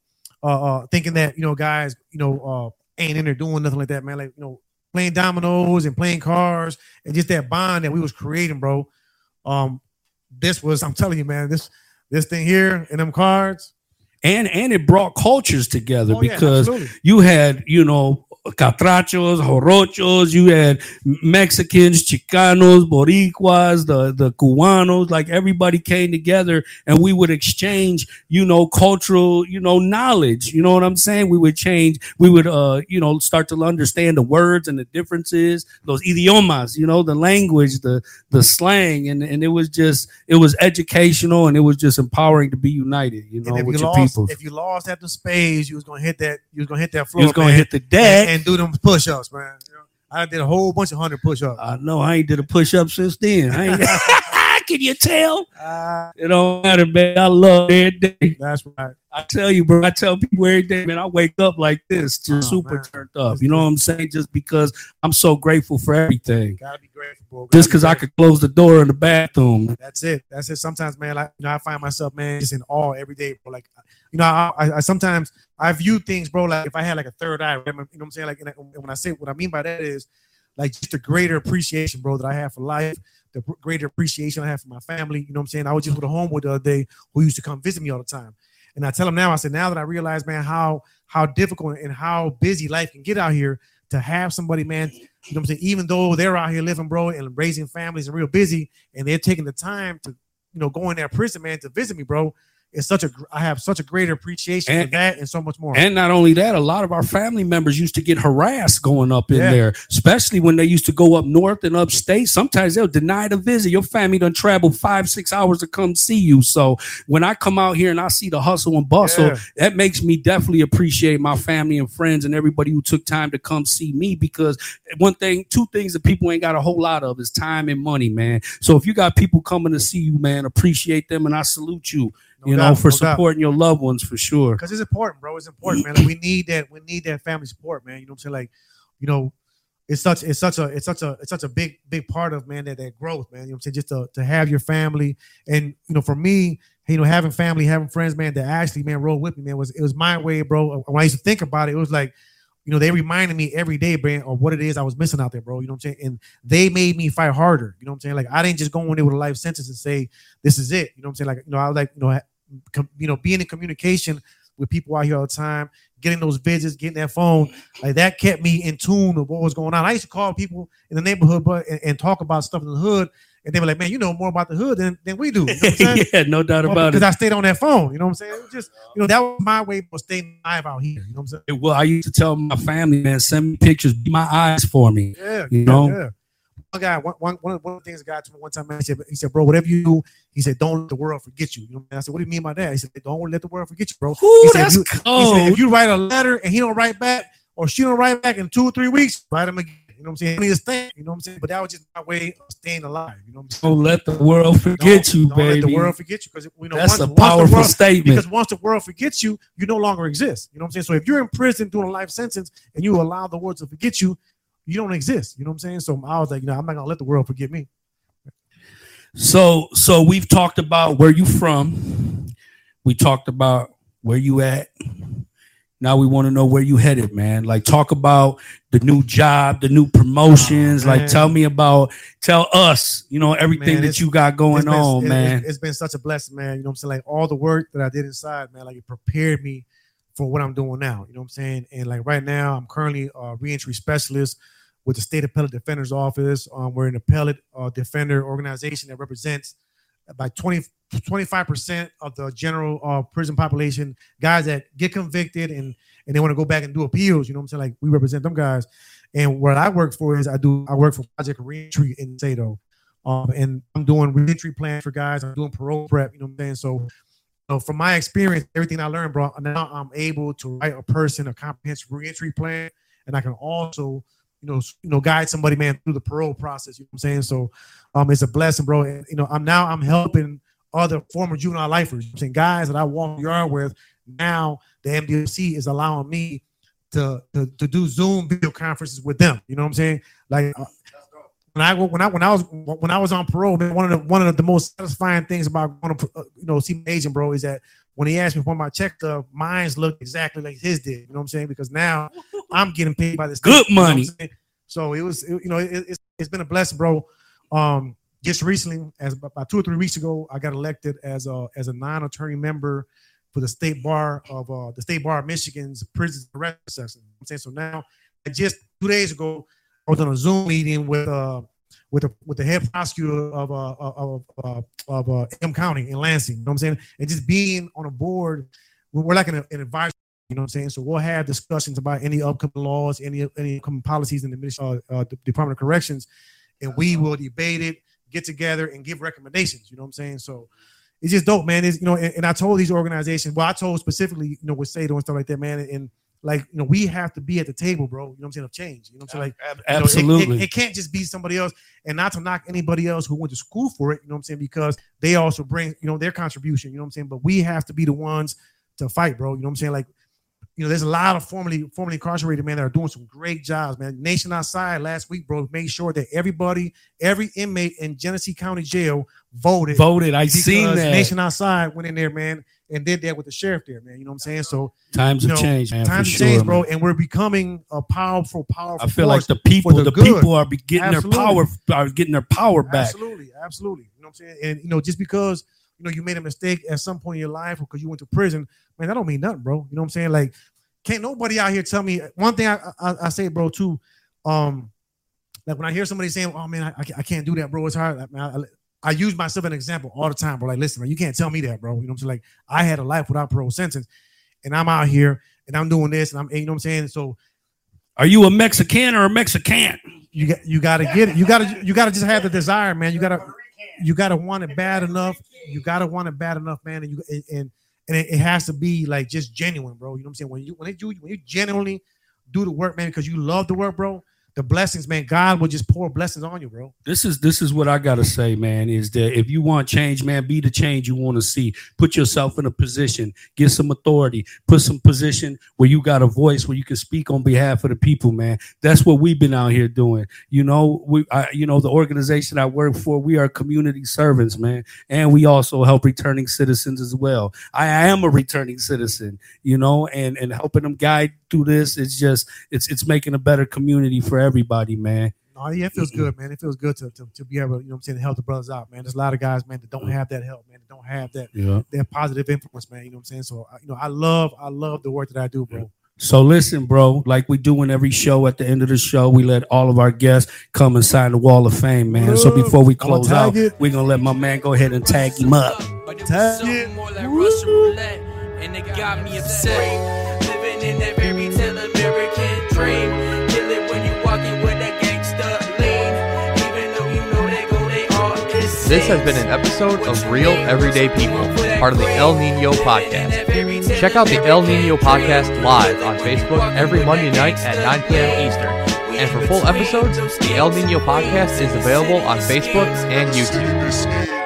uh, uh thinking that, you know, guys, you know, uh ain't in there doing nothing like that, man. Like, you know, playing dominoes and playing cars and just that bond that we was creating, bro. Um, this was, I'm telling you, man, this this thing here and them cards. And and it brought cultures together Oh, because absolutely. you had you know catrachos, jarochos, you had Mexicans, Chicanos, Boricuas, the the Cubanos, like everybody came together and we would exchange, you know, cultural, you know, knowledge. You know what I'm saying? We would change, we would uh, you know, start to understand the words and the differences, those idiomas, you know, the language, the the slang, and and it was just it was educational and it was just empowering to be united, you know, if with you your lost, people. if you lost at the spades, you was gonna hit that. You was gonna hit that floor. You was gonna hit the deck. and, and do them push-ups, man. You know, I did a whole bunch of hundred push-ups. I know I ain't did a push up since then. I ain't, can you tell? Ah, It don't matter, man. I love every day. that's right. I tell you, bro. I tell people every day, man. I wake up like this, just Oh, super man. turned up. You know what I'm saying? Just because I'm so grateful for everything. Gotta be grateful, bro. Gotta Just because I could close the door in the bathroom. That's it. That's it. Sometimes, man, like you know, I find myself, man, just in awe every day, bro. Like, you know, I, I, I sometimes I view things, bro. Like if I had like a third eye, you know what I'm saying? Like, and I- when I say what I mean by that is, like, just a greater appreciation, bro, that I have for life, the greater appreciation I have for my family. You know what I'm saying? I was just with a homeboy the other day who used to come visit me all the time, and I tell him now, I said, now that I realize, man, how how difficult and how busy life can get out here, to have somebody, man, you know what I'm saying? Even though they're out here living, bro, and raising families and real busy, and they're taking the time to, you know, go in their prison, man, to visit me, bro. It's such a, gr- have such a greater appreciation And- for that and so much more. And not only that, a lot of our family members used to get harassed going up in Yeah. there, especially when they used to go up north and upstate. Sometimes they'll deny the visit. Your family done travel five, six hours to come see you. So when I come out here and I see the hustle and bustle, Yeah. that makes me definitely appreciate my family and friends and everybody who took time to come see me because one thing, two things that people ain't got a whole lot of is time and money, man. So if you got people coming to see you, man, appreciate them and I salute you, you doubt, know, for no doubt. supporting your loved ones for sure. because it's important, bro. It's important, man. Like, we need that. We need that family support, man. You know what I'm saying? Like, you know, it's such it's such a it's such a it's such a big big part of man that that growth, man. You know what I'm saying? Just to to have your family and you know, for me, you know, having family, having friends, man, that actually man roll with me, man, was it was my way, bro. Uh, when I used to think about it, it was like, you know, they reminded me every day, man, of what it is I was missing out there, bro. You know what I'm saying? And they made me fight harder. You know what I'm saying? Like I didn't just go in there with a life sentence and say, this is it. You know what I'm saying? Like, you know, I was like, you know, you know, being in communication with people out here all the time, getting those visits, getting that phone, like that kept me in tune of what was going on. I used to call people in the neighborhood, but and, and talk about stuff in the hood, and they were like, "Man, you know more about the hood than, than we do." You know yeah, no doubt about Because it. Because I stayed on that phone. You know what I'm saying? It was just you know that was my way of staying alive out here. You know what I'm saying? Well, I used to tell my family, man, send me pictures, be my eyes for me. Yeah, You know? Yeah. Guy, one, one, one of the things a guy told me one time, he said, he said, bro, whatever you do, he said, don't let the world forget you. You know, and I mean? I said, what do you mean by that? He said, don't let the world forget you, bro. Ooh, he said, that's you, he said, if you write a letter and he don't write back, or she don't write back in two or three weeks, write him again. You know what I'm saying? He just think, you know what I'm saying? But that was just my way of staying alive. You know what I'm saying? Don't let the world forget Don't- you, don't baby. Let the world forget you because you know That's once, a powerful world- statement. because once the world forgets you, you no longer exist. You know what I'm saying? So if you're in prison doing a life sentence and you allow the world to forget you, you don't exist. You know what I'm saying? So I was like, you know, I'm not gonna let the world forget me. So so we've talked about where you from. We talked about where you at. Now we want to know where you headed, man. Like talk about the new job, the new promotions. Oh, like tell me about tell us, you know, everything Man, that you got going been- on, it- man. it- it's been such a blessing, man. You know what I'm saying? Like all the work that I did inside, man, like it prepared me for what I'm doing now. You know what I'm saying? And like right now, I'm currently a reentry specialist with the State Appellate Defender's Office. Um, we're an appellate uh, defender organization that represents about 20, 25% of the general uh, prison population, guys that get convicted and and they want to go back and do appeals. You know what I'm saying? Like we represent them guys. And what I work for is I do I work for Project Reentry in SADO. Um, and I'm doing reentry plans for guys. I'm doing parole prep. You know what I'm saying? So, so from my experience, everything I learned, bro, now I'm able to write a person a comprehensive reentry plan, and I can also, you know, you know, guide somebody, man, through the parole process. You know what I'm saying? So, um, it's a blessing, bro. And you know, I'm now I'm helping other former juvenile lifers, you know saying guys that I walk yard with. Now the MDOC is allowing me to, to to do Zoom video conferences with them. You know what I'm saying? Like uh, when I when I when I was when I was on parole, man, one of the one of the most satisfying things about going to uh, you know see my agent, bro, is that when he asked me for my check stub, mine's looked exactly like his did. You know what I'm saying? Because now I'm getting paid by the state. Good you know money. So it was, it- you know, it, it's it's been a blessing, bro. Um, just recently, as about two or three weeks ago, I got elected as a as a non-attorney member for the state bar of uh, the state bar of Michigan's prison arrest section. You know I'm saying so now, just two days ago, I was on a Zoom meeting with uh with the with the head prosecutor of uh of uh, of uh, Ingham County in Lansing. You know what I'm saying? And just being on a board, we're like an, an advisory. You know what I'm saying? So we'll have discussions about any upcoming laws, any any upcoming policies in the uh, uh, Department of Corrections, and we will debate it, get together, and give recommendations. You know what I'm saying? So it's just dope, man. It's you know, and, and I told these organizations, well, I told specifically, you know, with SADO and stuff like that, man, and like you know, we have to be at the table, bro. You know what I'm saying? Of change. You know what I'm saying? Like you know, it- Absolutely. it, it can't just be somebody else, and not to knock anybody else who went to school for it. You know what I'm saying? Because they also bring, you know, their contribution. You know what I'm saying? But we have to be the ones to fight, bro. You know what I'm saying? Like, you know, there's a lot of formerly formerly incarcerated men that are doing some great jobs, man. Nation Outside last week, bro, made sure that everybody, every inmate in Genesee County Jail voted. Voted. I seen that. Nation Outside went in there, man, and did that with the sheriff there, man. You know what I'm saying? So Times you have changed, man. times have sure, changed, man. bro, and we're becoming a powerful, powerful. I feel like the people, the the, people are getting Absolutely. their power, are getting their power back. Absolutely, absolutely. You know what I'm saying? And you know, just because you know you made a mistake at some point in your life or because you went to prison, man, that don't mean nothing, bro. You know what I'm saying? Like, can't nobody out here tell me one thing. I I, I say, bro, too. Um, like when I hear somebody saying, "Oh man, I, I can't- do that, bro," it's hard. Man, I, I use myself as an example all the time, bro. Like, listen, man, you can't tell me that, bro. You know what I'm saying? Like, I had a life without parole sentence, and I'm out here and I'm doing this, and I'm, you know what I'm saying? So Are you a Mexican or a Mexican? you got you got to get it. You got to you got to just have the desire, man. You got to you got to want it bad enough. You got to want it bad enough, man. And you and and, it, it has to be like just genuine, bro. You know what I'm saying? When you when it, you when you genuinely do the work, man, because you love the work, bro. The blessings, man, God will just pour blessings on you, bro. this is this is what I gotta say, man. Is that if you want change, man, be the change you want to see. Put yourself in a position, get some authority, put some position where you got a voice where you can speak on behalf of the people, man. That's what we've been out here doing. You know, we, I, you know, the organization I work for, we are community servants, man, and we also help returning citizens as well. I, I am a returning citizen, you know, and and helping them guide through this. It's just it's it's making a better community for everybody, man. Oh yeah, it feels good, man. It feels good to, to, to be able, you know what I'm saying, to help the brothers out, man. There's a lot of guys, man, that don't have that help, man, that don't have that Yeah. that positive influence, man. You know what I'm saying? So you know, I love I love the work that I do, bro. So listen, bro, like we do in every show, at the end of the show, we let all of our guests come and sign the wall of fame, man. So before we close out, it. we're gonna let my man go ahead and tag him up. Tag it. more like Russian roulette, and it got me upset. This has been an episode of Real Everyday People, part of the El Nino Podcast. Check out the El Nino Podcast live on Facebook every Monday night at 9 p.m. Eastern. And for full episodes, the El Nino Podcast is available on Facebook and YouTube.